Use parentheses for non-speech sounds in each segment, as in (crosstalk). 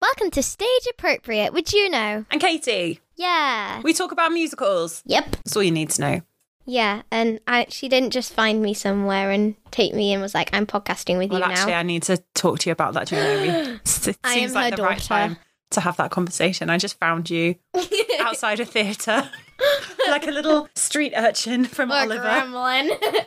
Welcome to Stage Appropriate with Juno. And Katie, Yeah. we talk about musicals. Yep. That's all you need to know. Yeah, and I, she didn't just find me somewhere and take me and was like, "I'm podcasting with Well, you actually, now." Actually, I need to talk to you about that, Juno. (gasps) It seems I am like the right time to have that conversation. I just found you (laughs) outside a theatre, (laughs) like a little street urchin from Or Oliver. gremlin. (laughs)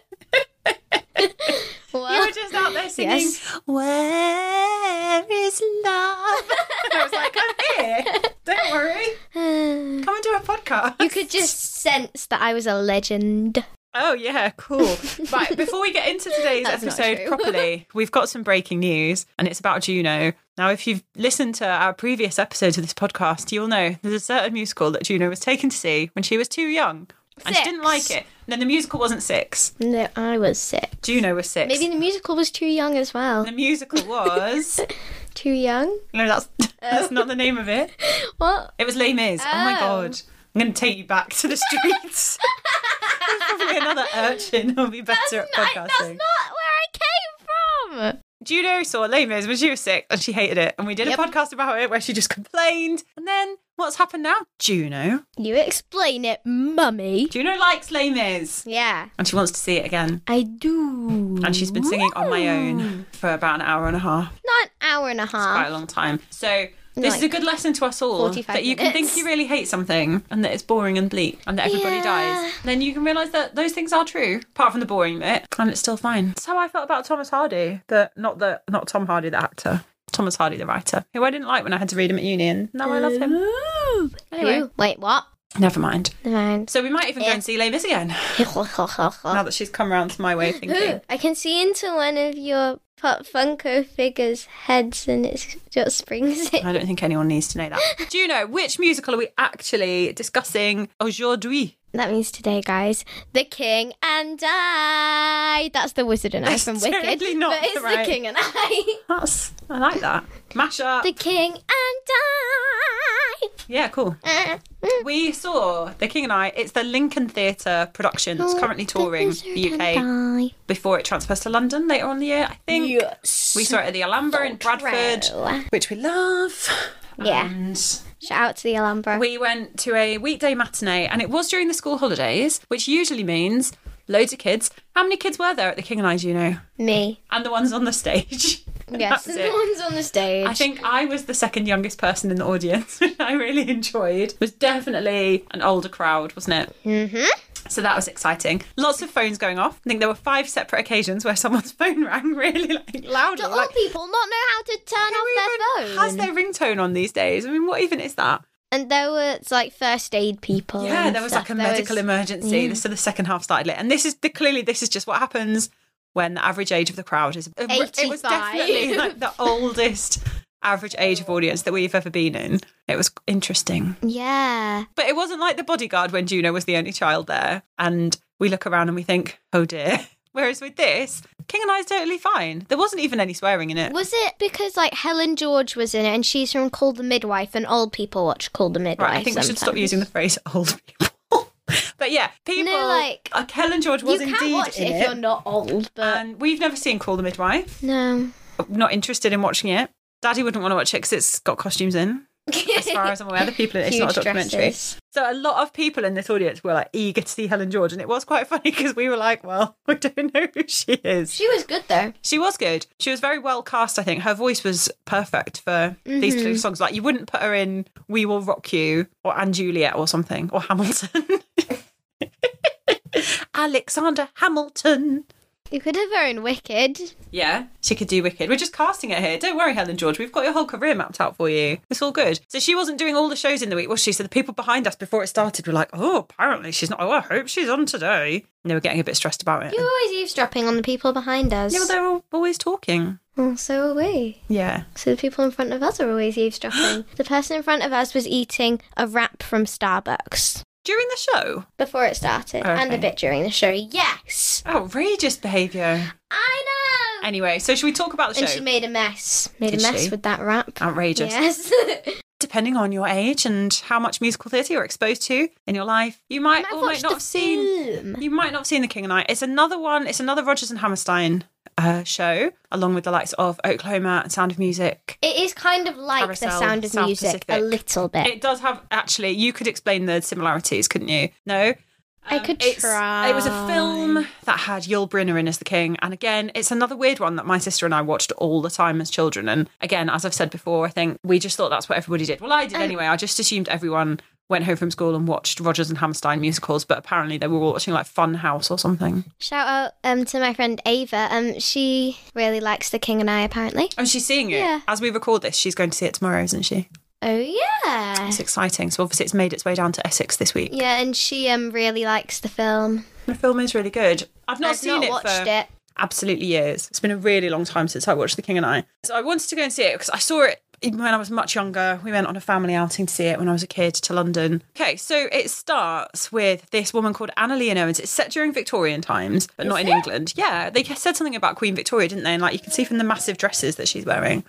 You were just out there singing, Yes. Where is love? And I was like, I'm here. Don't worry. (sighs) Come and do a podcast. you could just sense that I was a legend. Oh, yeah, cool. (laughs) right, before we get into today's That's episode properly, (laughs) we've got some breaking news and it's about Juno. Now, if you've listened to our previous episodes of this podcast, you'll know there's a certain musical that Juno was taken to see when she was too young. And she didn't like it. And then the musical wasn't six. No, I was six. Juno was six. Maybe the musical was too young as well. the musical was. (laughs) Too young? no, that's that's not the name of it. What? It was Les Mis. Oh, my Oh. god. I'm going to take you back to the streets. Probably another (laughs) urchin who'll be better at Not- podcasting. that's not where I came from. Juno saw Les Mis when she was sick and she hated it. And we did Yep. a podcast about it where she just complained. And then what's happened now? Juno. You explain it, mummy. Juno likes Les Mis Yeah, and she wants to see it again. I do. And she's been singing on my own for about an hour and a half. Not an hour and a half. It's quite a long time. So this is a good lesson to us all that you can think you really hate something and that it's boring and bleak and that everybody Yeah. dies. Then you can realise that those things are true, apart from the boring bit, and it's still fine. That's how I felt about Thomas Hardy. The not the not Tom Hardy, the actor. Thomas Hardy, the writer, who I didn't like when I had to read him at uni, and now I love him. Anyway. Who? Wait, what? Never mind. Never mind. So we might even go eh. and see Les Mis again (laughs) now that she's come around to my way of thinking. (gasps) I can see into one of your Pop Funko figures' heads and it's got springs in. I don't think anyone needs to know that. (laughs) Do you know which musical are we actually discussing aujourd'hui? That means today, guys, The King and I. That's the Wizard and I It's from Wicked. totally not but it's the right- The King and I. That's I like that. Mash up. The King and I. Yeah, cool. Uh, uh. We saw The King and I. It's the Lincoln Theatre production that's oh, currently touring the UK UK. before it transfers to London later on in the year, I think. Yes. We saw it at the Alhambra in Bradford, True. which we love. Yeah. And Shout out to the Alhambra. we went to a weekday matinee, and it was during the school holidays, which usually means loads of kids. How many kids were there at The King and I, do you know? Me. And the ones on the stage. (laughs) Yes, That's the it. ones on the stage. I think I was the second youngest person in the audience, (laughs) which I really enjoyed. It was definitely an older crowd, wasn't it? Mm-hmm. So that was exciting. Lots of phones going off. I think there were five separate occasions where someone's (laughs) phone rang really like loudly. Do all like, people not know how to turn off their their has phone? their ringtone on these days? I mean, what even is that? And there was like first aid people. Yeah, there was stuff. like a There medical was- emergency. yeah. So the second half started late, and this is the clearly this is just what happens when the average age of the crowd is. 85. It was definitely like the (laughs) oldest average age of audience that we've ever been in. It was interesting, Yeah. but it wasn't like the bodyguard when Juno was the only child there, and we look around and we think, oh dear. (laughs) Whereas with this, King and I is totally fine. There wasn't even any swearing in it. Was it because like Helen George was in it and she's from Called the Midwife and old people watch Called the Midwife? Right, I think we should stop using the phrase (laughs) old people. (laughs) but yeah, people like- uh, Helen George was You indeed watch in it if it. you're not old, but and we've never seen Call the Midwife. no. Not interested in watching it. Daddy wouldn't want to watch it because it's got costumes in. As far as I'm aware, the people in it, it's (laughs) not a documentary. dresses. So a lot of people in this audience were like eager to see Helen George, and it was quite (laughs) funny because we were like, "Well, (laughs) we don't know who she is." She was good though. She was good. She was very well cast. I think her voice was perfect for these Mm-hmm. two songs. Like you wouldn't put her in "We Will Rock You" or "& Juliet" or something or Hamilton. Alexander Hamilton. You could have her in Wicked. Yeah, she could do Wicked. We're just casting it here. Don't worry, Helen George. We've got your whole career mapped out for you. It's all good. So she wasn't doing all the shows in the week, was she? So the people behind us before it started were like, "Oh, apparently she's not. Oh, I hope she's on today." And they were getting a bit stressed about it. You're always eavesdropping on the people behind us. Yeah, well, they're all, always talking. Well, so are we. Yeah. So the people in front of us are always eavesdropping. the person in front of us was eating a wrap from Starbucks During the show, before it started, and a bit during the show. Yes, outrageous behaviour. I know. Anyway, so should we talk about the and show? she made a mess. Made Did a mess she? with that rap. Outrageous. Yes. (laughs) depending on your age and how much musical theatre you're exposed to in your life, you might I've or might not have seen. film. You might not have seen The King and I. It's another one. It's another Rodgers and Hammerstein uh, show, along with the likes of Oklahoma and Sound of Music. It is kind of like the sound of South music a little bit. It does have actually. You could explain the similarities, couldn't you? No. I could try. It was a film that had Yul Brynner in as the king, and again, it's another weird one that my sister and I watched all the time as children. And again, as I've said before, I think we just thought that's what everybody did. Well, I did anyway. I just assumed everyone went home from school and watched Rodgers and Hammerstein musicals, but apparently they were watching like Fun House or something. Shout out um, to my friend Ava. Um, she really likes The King and I, apparently. And she's seeing it Yeah. as we record this. She's going to see it tomorrow, isn't she? Oh yeah, It's exciting. So obviously, it's made its way down to Essex this week. yeah, and she um really likes the film. The film is really good. I've not I've seen not it watched for it. absolutely years. It's been a really long time since I watched The King and I. So I wanted to go and see it because I saw it when I was much younger. We went on a family outing to see it when I was a kid to London. Okay, so it starts with this woman called Anna Leonowens. It's set during Victorian times, but not in England. Yeah, they said something about Queen Victoria, didn't they? And like you can see from the massive dresses that she's wearing.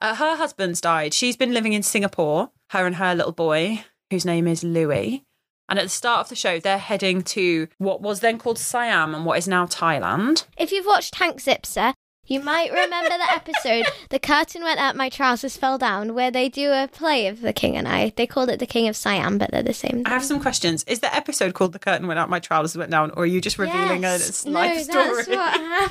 Uh, her husband's died. She's been living in Singapore, her and her little boy, whose name is Louis. And at the start of the show, they're heading to what was then called Siam and what is now Thailand. If you've watched Hank Zipzer, you might remember the episode (laughs) "The Curtain Went Up, My Trousers Fell Down," where they do a play of The King and I. They called it The King of Siam, but they're the same. I have some questions. Is the episode called The Curtain Went Up, My Trousers Went Down, or are you just revealing Yes. a life no, story? that's what happened.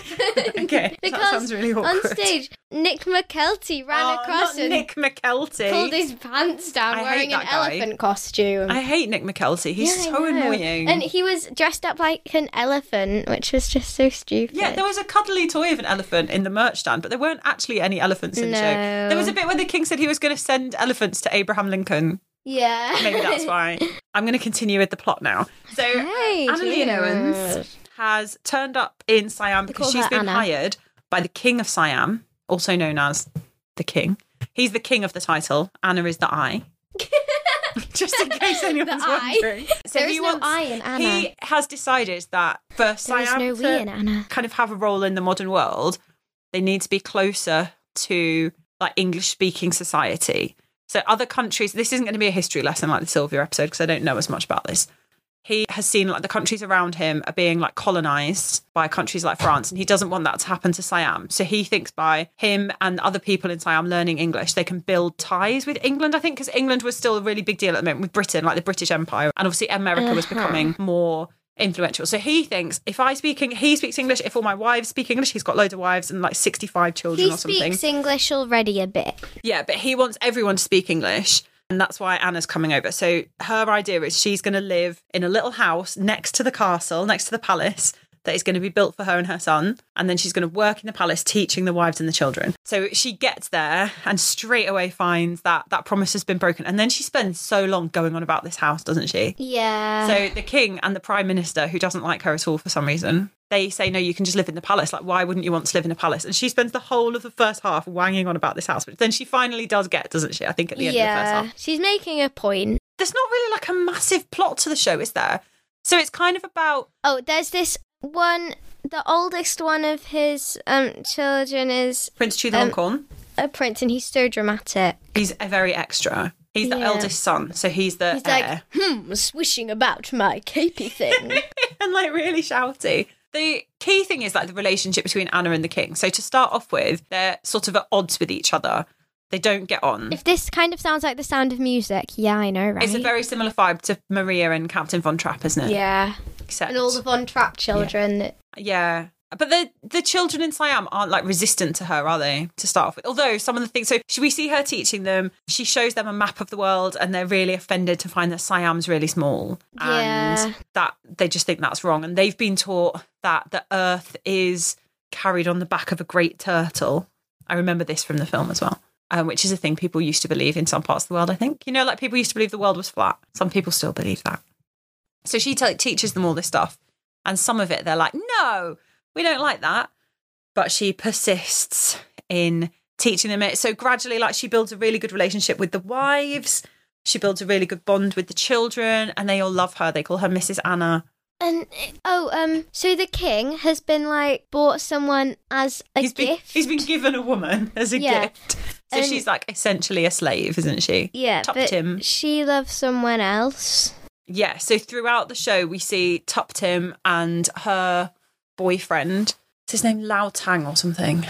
(laughs) Okay, that because sounds really on stage, Nick McKelty ran Oh, across and Nick McKelty. pulled his pants down I wearing an guy. elephant costume. I hate Nick McKelty. He's Yeah, so annoying. And he was dressed up like an elephant, which was just so stupid. yeah, there was a cuddly toy of an elephant in the merch stand, but there weren't actually any elephants in the show. No. There was a bit where the king said he was going to send elephants to Abraham Lincoln. Yeah. Maybe that's why. (laughs) I'm going to continue with the plot now. So Hey, Anna Leonowens has turned up in Siam because she's been Anna. hired by the king of Siam, also known as the king. He's the king of the title. Anna is the I. (laughs) Just in case anyone's wondering. So There he is no wants- I in Anna. He has decided that for There Siam no to we in Anna. kind of have a role in the modern world, they need to be closer to like English speaking society. So other countries, this isn't going to be a history lesson like the Sylvia episode because I don't know as much about this. He has seen like the countries around him are being like colonized by countries like France, and he doesn't want that to happen to Siam. So he thinks by him and other people in Siam learning English, they can build ties with England. I think because England was still a really big deal at the moment with Britain, like the British Empire, and obviously America was Uh-huh. becoming more influential. So he thinks if I speak, he speaks English. If all my wives speak English, he's got loads of wives and like sixty-five children He or something. He speaks English already a bit. Yeah, but he wants everyone to speak English. And that's why Anna's coming over. So her idea is she's going to live in a little house next to the castle, next to the palace that is going to be built for her and her son. And then she's going to work in the palace teaching the wives and the children. So she gets there and straight away finds that that promise has been broken. And then she spends so long going on about this house, doesn't she? Yeah. So the king and the prime minister, who doesn't like her at all for some reason, they say, no, you can just live in the palace. Like, why wouldn't you want to live in a palace? And she spends the whole of the first half wanging on about this house, but then she finally does get, doesn't she? I think at the end of the first half. She's making a point. There's not really like a massive plot to the show, is there? So it's kind of about Oh, there's this one. The oldest one of his um children is Prince the Um, a prince, and he's so dramatic. He's a very extra. He's the Yeah. eldest son, so he's the He's heir. like, hmm, swishing about my capey thing. (laughs) and like really shouty. The key thing is like the relationship between Anna and the king. So to start off with, they're sort of at odds with each other. They don't get on. if this kind of sounds like the sound of music, yeah, I know, right? It's a very similar vibe to Maria and Captain Von Trapp, isn't it? yeah, Except, and all the Von Trapp children. yeah. But the the children in Siam aren't like resistant to her, are they? To start off with, although some of the things. So should we see her teaching them? She shows them a map of the world, and they're really offended to find that Siam's really small, Yeah. and that they just think that's wrong. And they've been taught that the Earth is carried on the back of a great turtle. I remember this from the film as well. Um, which is a thing people used to believe in some parts of the world, I think. You know, like people used to believe the world was flat. Some people still believe that. So she te- teaches them all this stuff. And some of it, they're like, no, we don't like that. But she persists in teaching them it. So gradually, like, she builds a really good relationship with the wives. She builds a really good bond with the children, and they all love her. They call her Mrs. Anna. And oh, um, so the king has been like bought someone as a He's been, gift. he's been given a woman as a Yeah. gift. So And- she's like essentially a slave, isn't she? Yeah, Top but Tim. she loves someone else. Yeah. So throughout the show, we see Tuptim and her boyfriend. Is his name Lao Tang or something?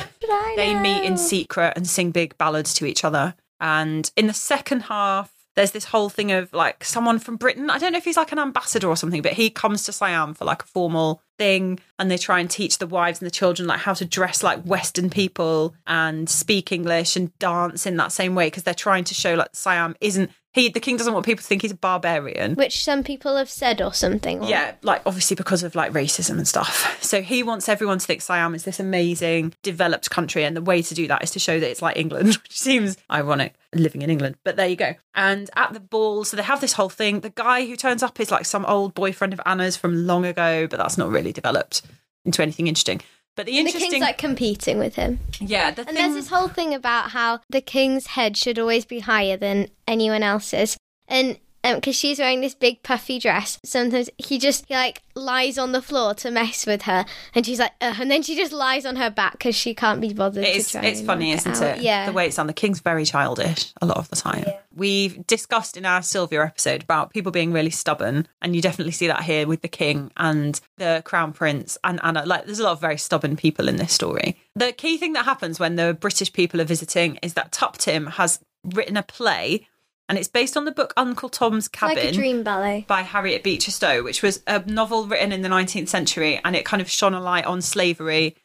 They meet in secret and sing big ballads to each other. And in the second half, there's this whole thing of like someone from Britain. I don't know if he's like an ambassador or something, but he comes to Siam for like a formal thing and they try and teach the wives and the children like how to dress like Western people and speak English and dance in that same way because they're trying to show like Siam isn't he the king doesn't want people to think he's a barbarian. Which some people have said or something. or- Yeah, like obviously because of like racism and stuff. So he wants everyone to think Siam is this amazing, developed country, and the way to do that is to show that it's like England, (laughs) which seems ironic living in England. But there you go. And at the ball, so they have this whole thing. The guy who turns up is like some old boyfriend of Anna's from long ago, but that's not really developed into anything interesting. But the The interesting, king's like competing with him. yeah, the And thing, there's this whole thing about how the king's head should always be higher than anyone else's. And Um, because she's wearing this big puffy dress, sometimes he just he, like lies on the floor to mess with her, and she's like, Ugh, and then she just lies on her back because she can't be bothered. It's it's funny, isn't out. it? Yeah. The way it's done. The king's very childish a lot of the time. We've discussed in our Sylvia episode about people being really stubborn, and you definitely see that here with the king and the crown prince and Anna. Like, there's a lot of very stubborn people in this story. The key thing that happens when the British people are visiting is that Tuptim has written a play, and it's based on the book Uncle Tom's Cabin like a dream ballet. by Harriet Beecher Stowe, which was a novel written in the 19th century, and it kind of shone a light on slavery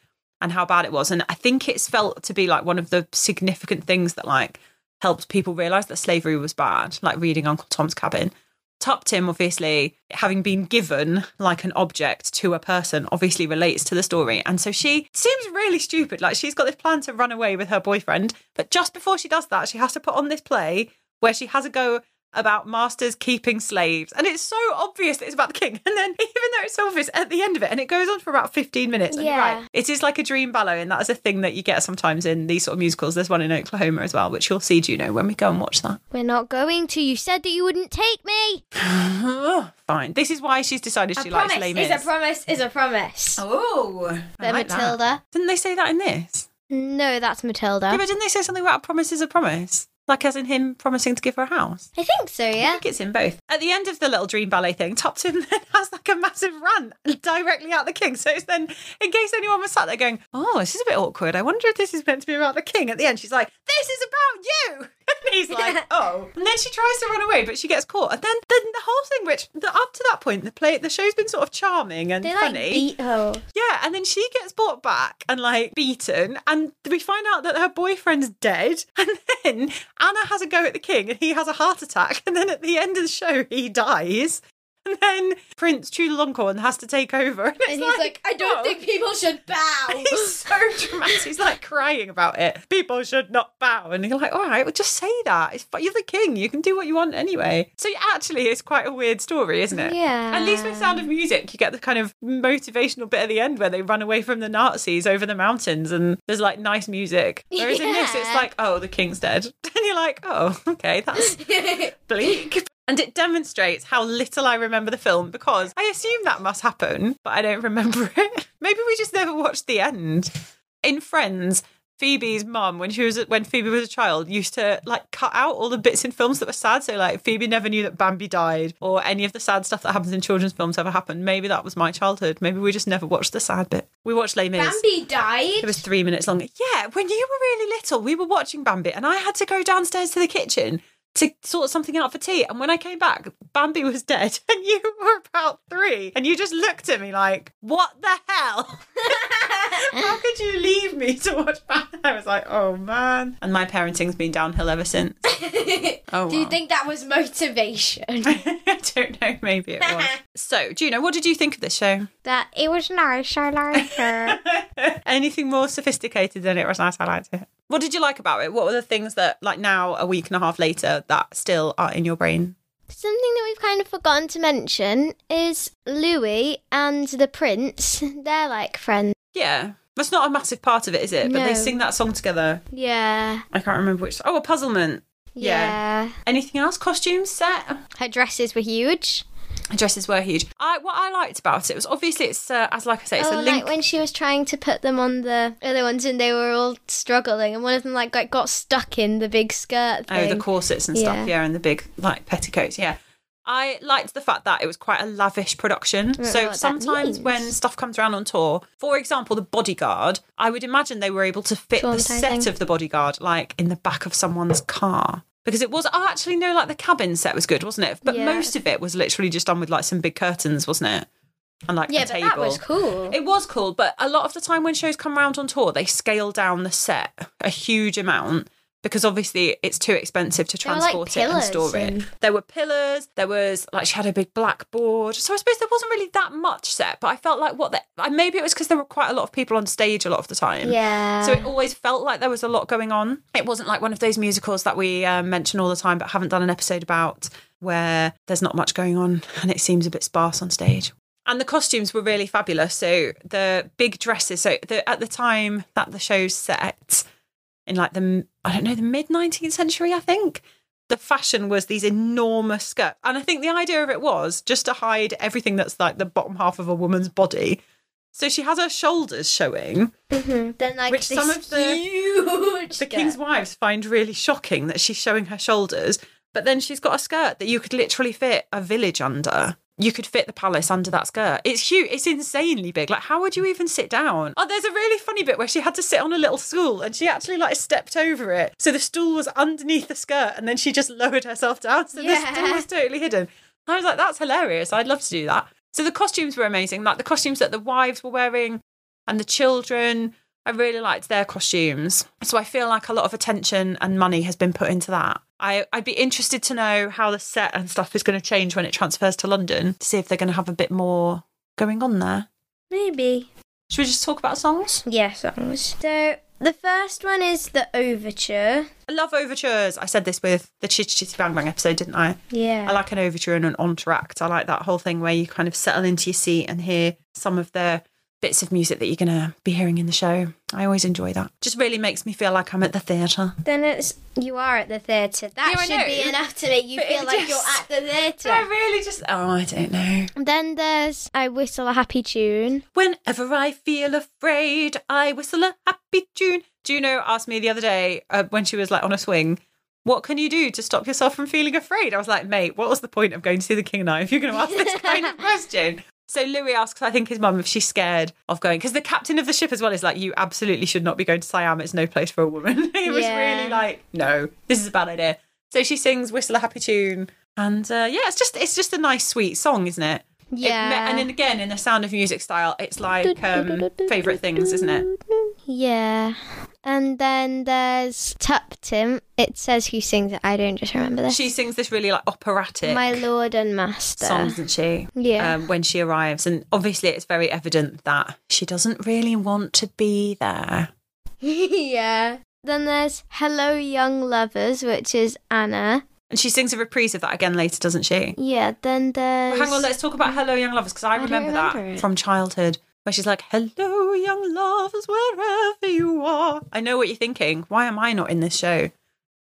and how bad it was. And I think it's felt to be like one of the significant things that like helped people realize that slavery was bad. Like reading Uncle Tom's Cabin. Tuptim, obviously, having been given like an object to a person, obviously relates to the story. And so she seems really stupid. Like she's got this plan to run away with her boyfriend. But just before she does that, she has to put on this play where she has a go about masters keeping slaves. And it's so obvious that it's about the king. (laughs) And then, even though it's so obvious at the end of it, and it goes on for about 15 minutes. Yeah. right. It is like a dream ballet. And that is a thing that you get sometimes in these sort of musicals. There's one in Oklahoma as well, which you'll see, Juno, when we go and watch that. We're not going to. You said that you wouldn't take me. (laughs) Fine. This is why she's decided she likes Les is a promise. Is a promise. Oh, They're Matilda. Didn't they say that in this? No, that's Matilda. Yeah, but didn't they say something about a promise is a promise? Like as in him promising to give her a house? I think so. Yeah. I think it's in both. At the end of the little dream ballet thing, Tuptim (laughs) then has like a massive run directly at the king. So it's then, in case anyone was sat there going, "Oh, this is a bit awkward. I wonder if this is meant to be about the king." At the end, she's like, "This is about you," (laughs) and he's like, "Oh." And then she tries to run away, but she gets caught. And then, then the whole thing, which the, up to that point, the play, the show's been sort of charming and They like funny. beat her. Yeah, and then she gets brought back and like beaten, and we find out that her boyfriend's dead. (laughs) And then Anna has a go at the king, and he has a heart attack. (laughs) And then at the end of the show, he dies. And then Prince Chulalongkorn has to take over, (laughs) and, it's And he's like, I don't oh. think people should bow. (laughs) He's so dramatic. He's like crying about it. People should not bow. And you're like, all right, well, just say that. It's, you're the king. You can do what you want anyway. So actually, it's quite a weird story, isn't it? Yeah. At least with Sound of Music, you get the kind of motivational bit at the end where they run away from the Nazis over the mountains and there's like nice music. Whereas in this, it's like, oh, the king's dead. (laughs) And you're like, oh, okay, that's bleak. And it demonstrates how little I remember the film because I assume that must happen, but I don't remember (laughs) it. Maybe we just never watched the end. In Friends, Phoebe's mum, when she was when Phoebe was a child, used to like cut out all the bits in films that were sad. So like Phoebe never knew that Bambi died or any of the sad stuff that happens in children's films ever happened. Maybe that was my childhood. Maybe we just never watched the sad bit. We watched Les Mis. Bambi died. It was three minutes long. Yeah, when you were really little, we were watching Bambi, and I had to go downstairs to the kitchen to sort something out for tea. And when I came back, Bambi was dead, (laughs) and you were about three, and you just looked at me like, "What the hell? (laughs) How could you leave me to watch Bambi?" (laughs) I was like, "Oh man!" And my parenting's been downhill ever since. Oh, Do you well. think that was motivation? I don't know. Maybe it was. So, Juno, what did you think of this show? that it was nice. I liked it. Anything more sophisticated than it was nice. I liked it. What did you like about it? What were the things that, like now, a week and a half later, that still are in your brain? Something that we've kind of forgotten to mention is Louis and the prince. (laughs) They're like friends. Yeah. That's not a massive part of it, is it? But they No. sing that song together. Yeah. I can't remember which. Oh, a puzzlement. Yeah. Yeah. Anything else? Costumes, set? Her dresses were huge. Dresses were huge. I what I liked about it was obviously it's uh, as like I say, it's Oh, a link. like when she was trying to put them on the other ones and they were all struggling, and one of them like got, got stuck in the big skirt Oh, the corsets and Yeah. stuff, yeah, and the big like petticoats, yeah. I liked the fact that it was quite a lavish production. So sometimes when stuff comes around on tour, for example, the bodyguard, I would imagine they were able to fit the set of the bodyguard like in the back of someone's car. Because it was, oh, actually, no, like the cabin set was good, wasn't it? But Yeah. most of it was literally just done with like some big curtains, wasn't it? And like yeah, a table. that was cool. It was cool, but a lot of the time when shows come around on tour, they scale down the set a huge amount because obviously it's too expensive to were, like, transport it and store it. and- There were pillars, there was like she had a big blackboard. So I suppose there wasn't really that much set, but I felt like what the, I- maybe it was because there were quite a lot of people on stage a lot of the time. yeah. So it always felt like there was a lot going on. It wasn't like one of those musicals that we uh, mention all the time, but haven't done an episode about, where there's not much going on and it seems a bit sparse on stage. And the costumes were really fabulous. So the big dresses. So the, at the time that the show's set, in like the I don't know the mid 19th century, I think. The fashion was these enormous skirts. And I think the idea of it was just to hide everything that's like the bottom half of a woman's body. So she has her shoulders showing, Mhm. then like Which some of the- huge the king's wives find really shocking that she's showing her shoulders, but then she's got a skirt that you could literally fit a village under. You could fit the palace under that skirt. It's huge. It's insanely big. Like, how would you even sit down? Oh, there's a really funny bit where she had to sit on a little stool and she actually like stepped over it. So the stool was underneath the skirt and then she just lowered herself down. So the stool was totally hidden. I was like, that's hilarious. I'd love to do that. So the costumes were amazing. Like the costumes that the wives were wearing and the children. I really liked their costumes. So I feel like a lot of attention and money has been put into that. I, I'd be interested to know how the set and stuff is going to change when it transfers to London to see if they're going to have a bit more going on there. Maybe. Should we just talk about songs? Yeah, songs. So the first one is the overture. I love overtures. I said this with the Chitty Chitty Bang Bang episode, didn't I? Yeah. I like an overture and an entr'acte. I like that whole thing where you kind of settle into your seat and hear some of the bits of music that you're going to be hearing in the show. I always enjoy that. Just really makes me feel like I'm at the theatre. Then it's you are at the theatre. That Yeah, should be enough to make you But feel like just- you're at the theatre. I really just, oh, I don't know. Then there's I whistle a happy tune. Whenever I feel afraid, I whistle a happy tune. Juno asked me the other day uh, when she was like on a swing, what can you do to stop yourself from feeling afraid? I was like, mate, what was the point of going to see the king and I if you're going to ask this kind of (laughs) question? So Louis asks, I think his mum, if she's scared of going, because the captain of the ship as well is like, you absolutely should not be going to Siam. It's no place for a woman. (laughs) he was Yeah. really like, no, this is a bad idea. So she sings "Whistle a Happy Tune," and uh, yeah, it's just it's just a nice, sweet song, isn't it? It- Yeah. and then again, in the Sound of Music style, it's like um, favorite things, isn't it? Yeah. And then there's Tuptim. It says who sings it. I don't just remember this. She sings this really like operatic My Lord and Master. song, doesn't she? Yeah. Um, when she arrives, and obviously it's very evident that she doesn't really want to be there. (laughs) yeah. Then there's Hello Young Lovers, which is Anna. And she sings a reprise of that again later, doesn't she? Yeah, then there's. Hang on, let's talk about Hello Young Lovers because I, don't remember, remember that it. from childhood. Where she's like, Hello, young lovers, wherever you are. I know what you're thinking. Why am I not in this show?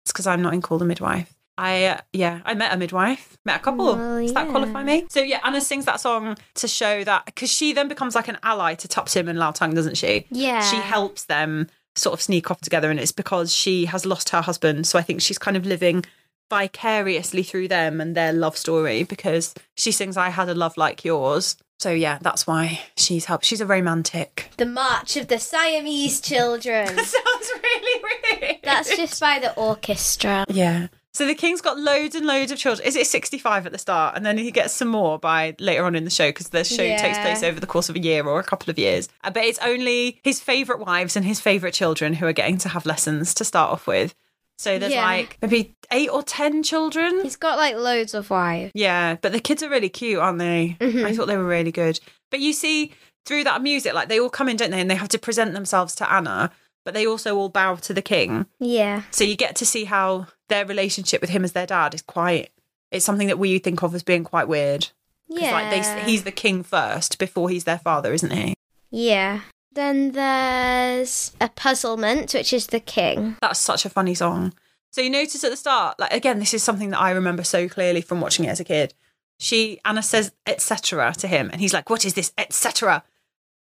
It's because I'm not in Call the Midwife. I, uh, yeah, I met a midwife, met a couple. Well, Does that qualify me? So, yeah, Anna sings that song to show that, because she then becomes like an ally to Tuptim and Lao Tang, doesn't she? Yeah. She helps them sort of sneak off together, and it's because she has lost her husband. So I think she's kind of living vicariously through them and their love story because she sings I had a love like yours. So yeah, that's why she's helped. She's a romantic. The March of the Siamese Children. (laughs) that Sounds really weird. That's just by the orchestra. yeah. So the king's got loads and loads of children. Is it 65 at the start? And then he gets some more by later on in the show because the show takes place over the course of a year or a couple of years. Uh, But it's only his favourite wives and his favourite children who are getting to have lessons to start off with. So there's Yeah. like maybe eight or 10 children. He's got like loads of wives. Yeah, but the kids are really cute, aren't they? Mm-hmm. I thought they were really good. But you see through that music, like they all come in, don't they? And they have to present themselves to Anna, but they also all bow to the king. Yeah. So you get to see how their relationship with him as their dad is quite. It's something that we think of as being quite weird. Yeah. like they, he's the king first before he's their father, isn't he? Yeah. Then there's a puzzlement, which is the king. That's such a funny song. So you notice at the start, like again, this is something that I remember so clearly from watching it as a kid. she Anna says etc. to him, and he's like, "What is this etc.?"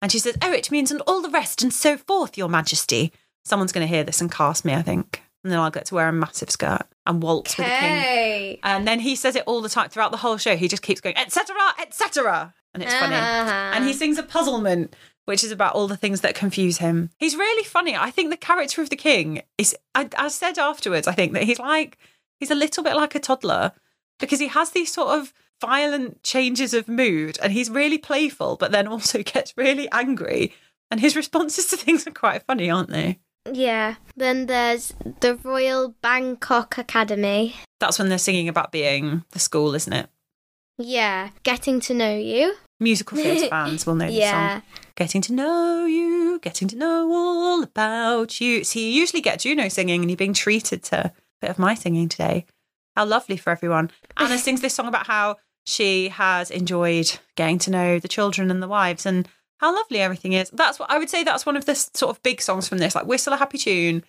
And she says, "Oh, it means and all the rest and so forth, Your Majesty." Someone's going to hear this and cast me, I think, and then I'll get to wear a massive skirt and waltz with the king. And then he says it all the time throughout the whole show. He just keeps going, etc., etc., and it's funny. Uh-huh. And he sings a puzzlement, which is about all the things that confuse him. He's really funny. I think the character of the king is, I, I said afterwards, I think that he's like, he's a little bit like a toddler because he has these sort of violent changes of mood and he's really playful, but then also (laughs) gets really angry. And his responses to things are quite funny, aren't they? Yeah. Then there's the Royal Bangkok Academy. That's when they're singing about being the school, isn't it? Yeah. Getting to know you. Musical theatre (laughs) fans will know this song. Getting to know you, getting to know all about you. See, you usually get Juno singing and you're being treated to a bit of my singing today. How lovely for everyone. Anna (laughs) sings this song about how she has enjoyed getting to know the children and the wives and how lovely everything is. That's what I would say that's one of the sort of big songs from this, like Whistle a Happy Tune,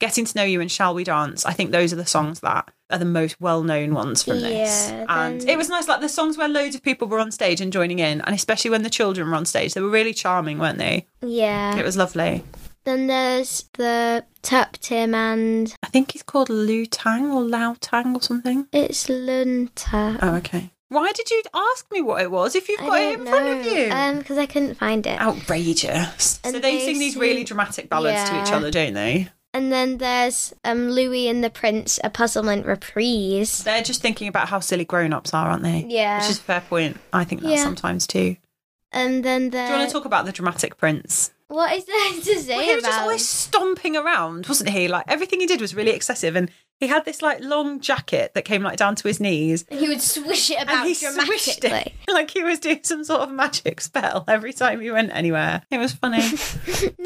Getting to Know You and Shall We Dance. I think those are the songs that are the most well known ones from this. Yeah, And then- it was nice, like the songs where loads of people were on stage and joining in, and especially when the children were on stage. They were really charming, weren't they? Yeah. It was lovely. Then there's the Tuptim and I think he's called Lu Tang or Lao Tang or something. it's Lun Tha. Oh, okay. Why did you ask me what it was if you've got it in front of you? Um, because I couldn't find it. Outrageous. so And they, they sing these sing- really dramatic ballads to each Yeah. other, don't they? And then there's um Louis and the Prince, a puzzlement reprise. They're just thinking about how silly grown ups are, aren't they? Yeah. Which is a fair point. I think that Yeah. sometimes too. And then the Do you want there's to talk about the dramatic prince? what is there to say Well, he was about? just always stomping around, wasn't he? Like everything he did was really excessive, and he had this like long jacket that came like down to his knees, He would swish it about and he swished dramatically. it (laughs) like he was doing some sort of magic spell every time he went anywhere. It was funny. (laughs)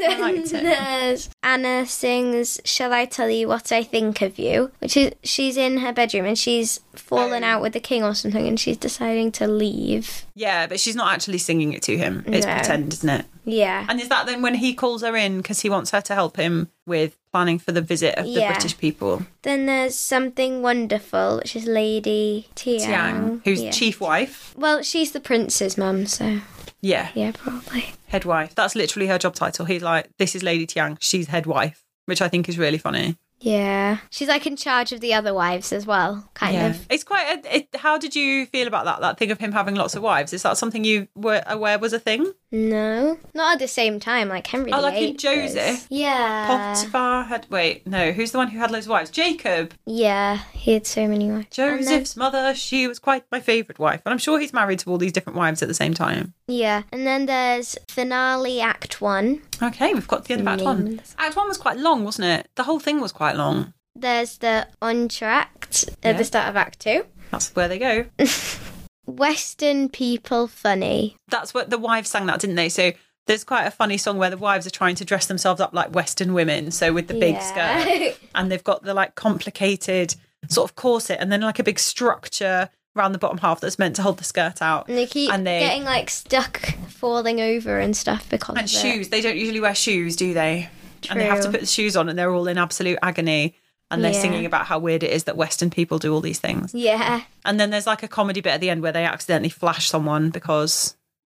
It. Anna sings "Shall I Tell You What I Think of You," which is she's in her bedroom and she's fallen Oh. out with the king or something, and she's deciding to leave. yeah, but she's not actually singing it to him. It's No. pretend, isn't it? Yeah, And is that then when he calls her in because he wants her to help him with planning for the visit of the British people? Then there's something wonderful, which is Lady Tiang, Tiang, who's Yeah. chief wife. Well, she's the prince's mum, so Yeah, yeah, probably. head wife. That's literally her job title. He's like, this is Lady Tiang. She's head wife, which I think is really funny. Yeah, she's like in charge of the other wives as well, kind yeah. of. It's quite. A, it, how did you feel about that? That thing of him having lots of wives. Is that something you were aware was a thing? No, not at the same time, like Henry. Oh, like in VIII was. Joseph? Yeah, Potiphar had. Wait, no. Who's the one who had loads of wives? Jacob. yeah, he had so many wives. And then- Joseph's mother. She was quite my favourite wife, and I'm sure he's married to all these different wives at the same time. Yeah, and then there's finale act one. Okay, we've got the end of Act One. Act One was quite long, wasn't it? The whole thing was quite long. There's the entr'acte at Yeah. the start of Act two. That's where they go. (laughs) Western people funny. That's what the wives sang that, didn't they? So there's quite a funny song where the wives are trying to dress themselves up like Western women. So with the big Yeah. skirt, (laughs) and they've got the like complicated sort of corset, and then like a big structure around the bottom half that's meant to hold the skirt out. And they keep And they- getting like stuck falling over and stuff because And shoes. They don't usually wear shoes, do they? And they have to put the shoes on, and they're all in absolute agony. And they're Yeah. singing about how weird it is that Western people do all these things. Yeah. And then there's like a comedy bit at the end where they accidentally flash someone because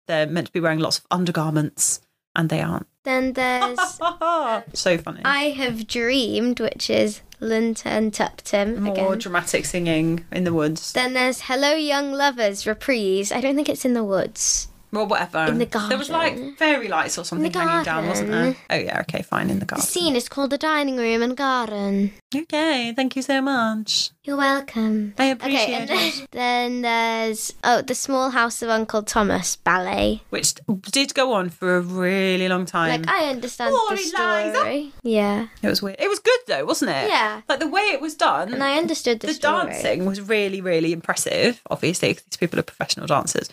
they're meant to be wearing lots of undergarments and they aren't. Then there's (laughs) so funny. I Have Dreamed, which is Linton and Tuptim More again. dramatic singing in the woods. then there's Hello Young Lovers reprise. I don't think it's in the woods. Well, whatever. In the There was like fairy lights or something hanging down, wasn't there? Oh, yeah, okay, fine, in the garden. The scene is called the dining room and garden. Okay, thank you so much. You're welcome. I Okay, appreciate and it. then, (laughs) then there's oh, the Small House of Uncle Thomas ballet. Which did go on for a really long time. Like I understand Poor the story. Oh. Yeah, it was weird. It was good though, wasn't it? Yeah. Like the way it was done. and I understood the, the dancing was really, really impressive. Obviously, 'cause these people are professional dancers,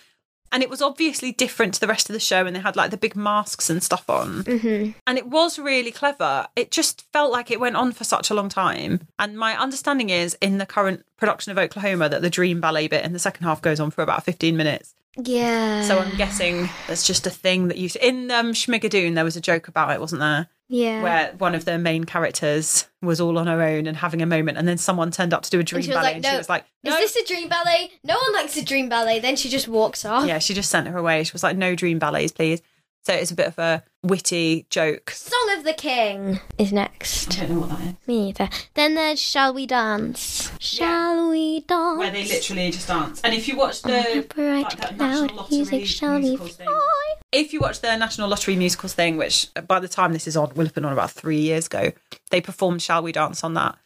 and it was obviously different to the rest of the show. And they had like the big masks and stuff on, hmm and it was really clever. It just felt like it went on for such a long time. And my understanding is in the current production of Oklahoma that the dream ballet bit in the second half goes on for about fifteen minutes. Yeah. So I'm guessing that's just a thing that you in um, Schmigadoon there was a joke about it, wasn't there? Yeah. where one of the main characters was all on her own and having a moment, and then someone turned up to do a dream was ballet, like, and "No, she was like, "No." Is this a dream ballet? No one likes a dream ballet. Then she just walks off. yeah, she just sent her away. She was like, "No dream ballets, please." So it's a bit of a witty joke. Song of the King is next. I don't know what that is. Me neither. Then there's Shall We Dance? Shall we dance? Where they literally just dance. And if you watch the Bright like that cloud National Lottery music, shall we musicals thing, fly? if you watch the National Lottery musicals thing, which by the time this is on, will have been on about three years ago, they performed "Shall We Dance" on that,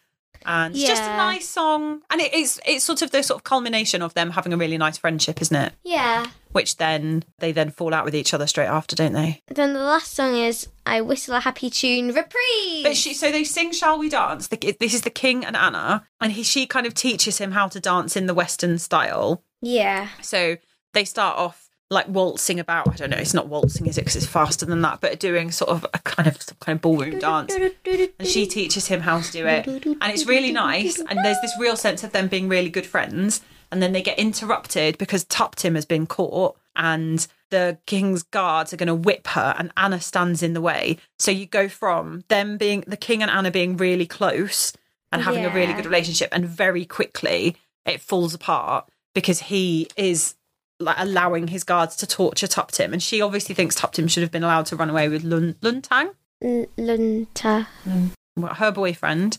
and it's just a nice song, and it, it's it's sort of the sort of culmination of them having a really nice friendship, isn't it? Yeah. Which then they then fall out with each other straight after, don't they? Then the last song is I Whistle a Happy Tune Reprise. But she, so they sing "Shall We Dance." The, this is the King and Anna, and he, she kind of teaches him how to dance in the Western style. yeah. So they start off like waltzing about. I don't know. It's not waltzing, is it? Because it's faster than that. But doing sort of a kind of some kind of ballroom dance. And she teaches him how to do it, and it's really nice. And there's this real sense of them being really good friends. And then they get interrupted because Tuptim has been caught, and the king's guards are going to whip her, and Anna stands in the way. So you go from them being the king and Anna being really close and having a really good relationship, and very quickly it falls apart because he is like allowing his guards to torture Tuptim, and she obviously thinks Tuptim should have been allowed to run away with Lun Luntang, L- Lunta. Mm. well, her boyfriend.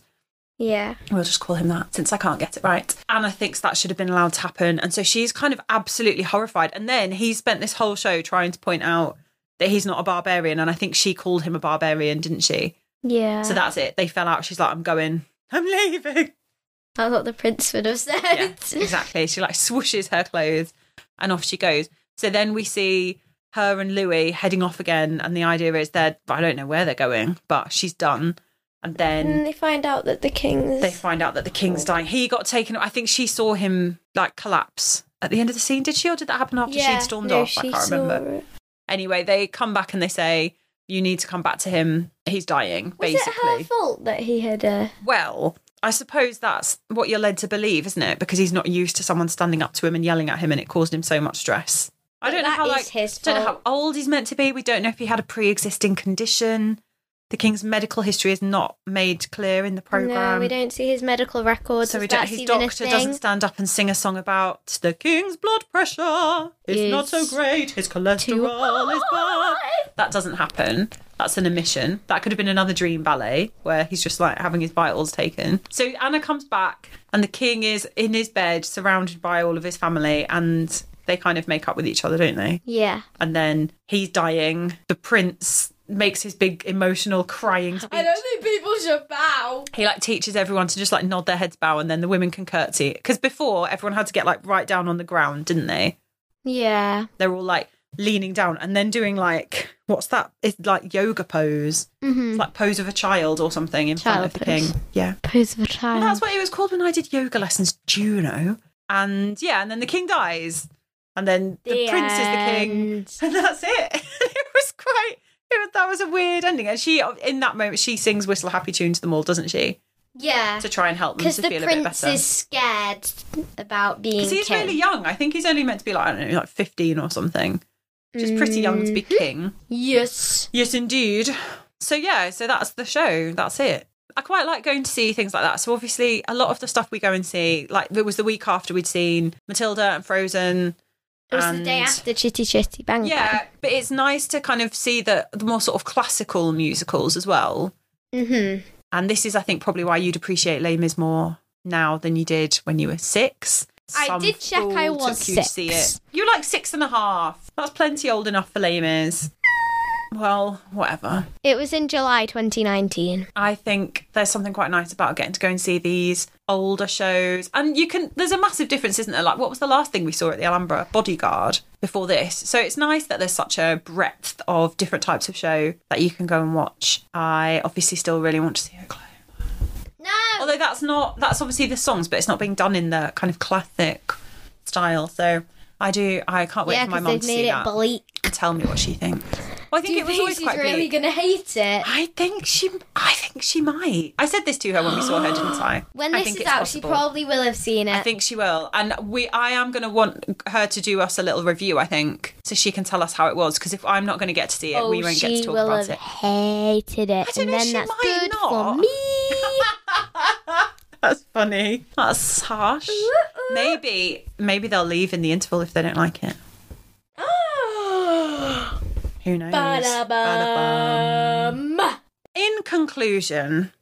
Yeah. We'll just call him that since I can't get it right. Anna thinks that should have been allowed to happen, and so she's kind of absolutely horrified. And then he spent this whole show trying to point out that he's not a barbarian, and I think she called him a barbarian, didn't she? Yeah. So that's it. They fell out. She's like, "I'm going. I'm leaving." That's what the prince would have said. Yeah, exactly. She like swooshes her clothes and off she goes. So then we see her and Louis heading off again, and the idea is they're I don't know where they're going, but she's done. And then And they find out that the king's. they find out that the king's dying. He got taken. I think she saw him like collapse at the end of the scene. Did she, or did that happen after yeah, she'd stormed no, off? I can't remember. it. Anyway, they come back and they say you need to come back to him. He's dying. Was basically, it her fault that he had uh, well, I suppose that's what you're led to believe, isn't it? Because he's not used to someone standing up to him and yelling at him, and it caused him so much stress. I don't know how is like his don't know how old he's meant to be. We don't know if he had a pre-existing condition. The king's medical history is not made clear in the program. No, we don't see his medical records. So we don't, his doctor doesn't stand up and sing a song about the king's blood pressure. It's not so great. His cholesterol is bad. That doesn't happen. That's an omission. That could have been another dream ballet where he's just like having his vitals taken. So Anna comes back and the king is in his bed surrounded by all of his family and they kind of make up with each other, don't they? Yeah. And then he's dying. The prince makes his big emotional crying speech. I don't think people should bow. He like teaches everyone to just like nod their heads, bow, and then the women can curtsy. Because before everyone had to get like right down on the ground, didn't they? Yeah. They're all like leaning down and then doing like what's that? It's like yoga pose, Mm-hmm. It's like pose of a child or something in front of Child the pose. king. Yeah, Pose of a child. that's what it was called when I did yoga lessons, Juno. And yeah, and then the king dies, and then the, prince is the king, (laughs) and that's it. (laughs) it was quite. It was, that was a weird ending, and she in that moment she sings "Whistle a Happy Tune" to them all, doesn't she? Yeah. To try and help them Because to the feel a bit prince better. is scared about being Because he's king. really young. I think he's only meant to be like I don't know, like fifteen or something. Which is pretty young to be Mm-hmm. king. Yes. Yes, indeed. So yeah, so that's the show. That's it. I quite like going to see things like that. So obviously, a lot of the stuff we go and see, like it was the week after we'd seen Matilda and Frozen. It was the day after Chitty Chitty Bang Bang. Yeah, but it's nice to kind of see the the more sort of classical musicals as well. Mm-hmm. And this is, I think, probably why you'd appreciate Les Mis more now than you did when you were six. I did check I was to see six. it. You're like six and a half. That's plenty old enough for Les Mis. Well, whatever. It was in July 2019. I think there's something quite nice about getting to go and see these older shows. And you can, there's a massive difference, isn't there? Like, what was the last thing we saw at the Alhambra? Bodyguard before this. So it's nice that there's such a breadth of different types of show that you can go and watch. I obviously still really want to see her Chloe. No. Although that's not, that's obviously the songs, but it's not being done in the kind of classic style. So I do, I can't wait yeah, for my mum they've to made see it that bleak. and tell me what she thinks. Well, I think Do you it was think always she's quite really bleak. gonna hate it? I think she. I think she might. I said this to her when we saw her, didn't I? (gasps) When I this think is it's out, possible. she probably will have seen it. I think she will, and we. I am going to want her to do us a little review. I think so she can tell us how it was. Because if I'm not going to get to see it, oh, we won't get she to talk will about have it. hated it, don't and know, then she that's might good not. for me. (laughs) (laughs) That's funny. That's harsh. Uh-uh. Maybe, maybe they'll leave in the interval if they don't like it. (gasps) Who knows? Ba-da-bum. Ba-da-bum. In conclusion,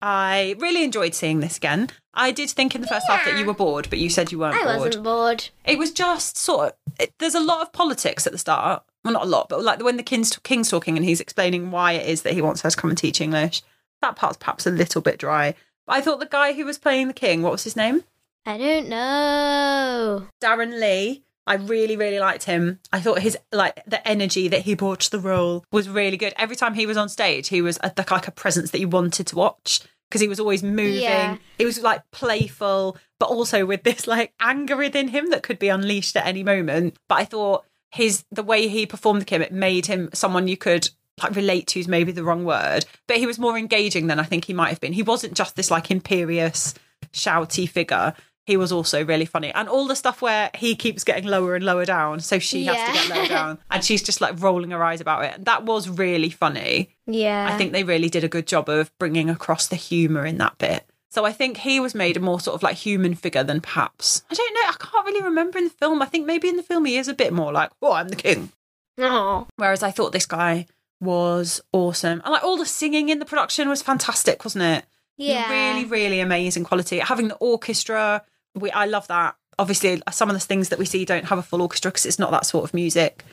I really enjoyed seeing this again. I did think in the first half that you were bored, but you said you weren't I bored. wasn't bored. It was just sort of. It, there's a lot of politics at the start. Well, not a lot, but like when the king's, king's talking and he's explaining why it is that he wants her to come and teach English. That part's perhaps a little bit dry. But I thought the guy who was playing the king, what was his name? I don't know. Darren Lee. I really, really liked him. I thought his like the energy that he brought to the role was really good. Every time he was on stage, he was a, like a presence that you wanted to watch because he was always moving. Yeah. He was like playful, but also with this like anger within him that could be unleashed at any moment. But I thought his the way he performed the Kim, it made him someone you could like relate to is maybe the wrong word, but he was more engaging than I think he might have been. He wasn't just this like imperious, shouty figure. He was also really funny. And all the stuff where he keeps getting lower and lower down, so she has to get lower down. (laughs) And she's just like rolling her eyes about it. That was really funny. Yeah. I think they really did a good job of bringing across the humour in that bit. So I think he was made a more sort of like human figure than perhaps. I don't know. I can't really remember in the film. I think maybe in the film he is a bit more like, oh, I'm the king. Oh. Whereas I thought this guy was awesome. And like all the singing in the production was fantastic, wasn't it? Yeah. Really, really amazing quality. Having the orchestra, we I love that. Obviously, some of the things that we see don't have a full orchestra because it's not that sort of music.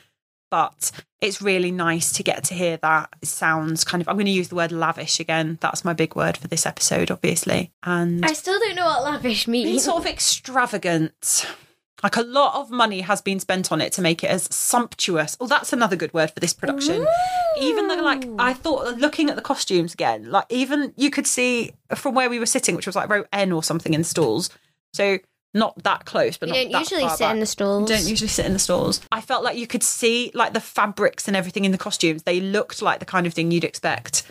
But it's really nice to get to hear that. It sounds kind of, I'm going to use the word lavish again. That's my big word for this episode, obviously. And I still don't know what lavish it's means. sort of extravagant. Like a lot of money has been spent on it to make it as sumptuous. Oh, that's another good word for this production. Even though, like, I thought looking at the costumes again, like, even you could see from where we were sitting, which was like row N or something in stalls. So not that close, but You not don't usually sit in the stalls. Don't usually sit in the stalls. I felt like you could see like the fabrics and everything in the costumes. They looked like the kind of thing you'd expect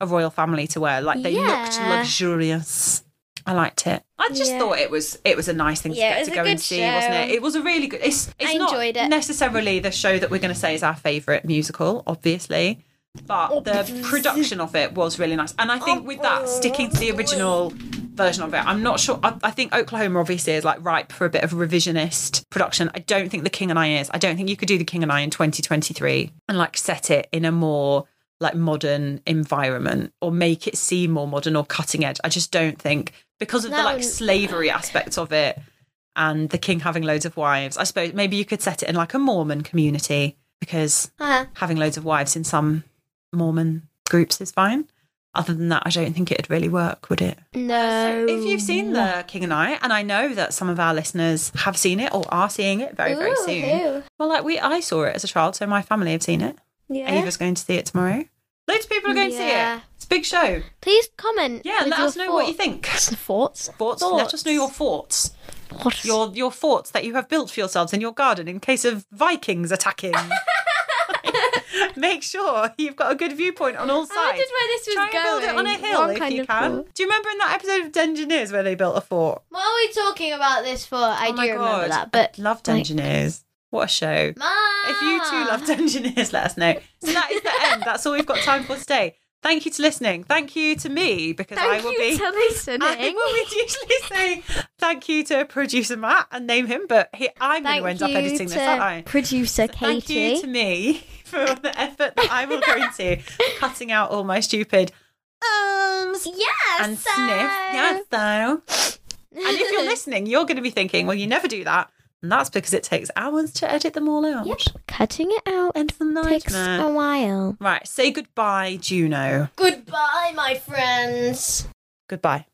a royal family to wear. Like they looked luxurious. I liked it. I just Yeah. thought it was it was a nice thing Yeah, to it get to go and good see, wasn't it? It was a really good. It's it's I not enjoyed it. necessarily the show that we're going to say is our favourite musical, obviously, but the production of it was really nice. And I think with that oh, sticking to the original version of it, I'm not sure. I, I think Oklahoma obviously is like ripe for a bit of a revisionist production. I don't think The King and I is. I don't think you could do The King and I in 2023 and like set it in a more like modern environment or make it seem more modern or cutting edge. I just don't think because of the like slavery aspects of it and the king having loads of wives. I suppose maybe you could set it in like a Mormon community because Uh, having loads of wives in some Mormon groups is fine. Other than that, I don't think it'd really work, would it? no. So if you've seen The King and I, and I know that some of our listeners have seen it or are seeing it very, very soon. who? Well, like we, I saw it as a child, so my family have seen it. Yeah. Ava's going to see it tomorrow. Loads of people are going to see it. Big show. Please comment. Yeah, let us know what you think. Thoughts. Thoughts. Let us know your thoughts. Thoughts. Your your forts that you have built for yourselves in your garden in case of Vikings attacking. (laughs) Make sure you've got a good viewpoint on all sides. I wondered where this was Try and build it on a hill What if you can. fort? Do you remember in that episode of Dungeoneers where they built a fort? What are we talking about this for? Oh I oh do remember that, but I love like- What a show! Mom! If you too love Dungeoneers, (laughs) let us know. So that is the end. That's all we've got time for today. Thank you to listening. Thank you to me because Thank I will you be. to (laughs) listening. I will usually say thank you to producer Matt and name him, but he, I'm going to end up editing this, aren't I? producer Katie. Thank you to me (laughs) for the effort that I will go into (laughs) cutting out all my stupid ums yes, and sniff. Yeah, so. And if you're listening, you're going to be thinking, well, you never do that. And that's because it takes hours to edit them all out. Yep, cutting it out And it's a takes a while. Right, say goodbye, Juno. Goodbye, my friends. Goodbye.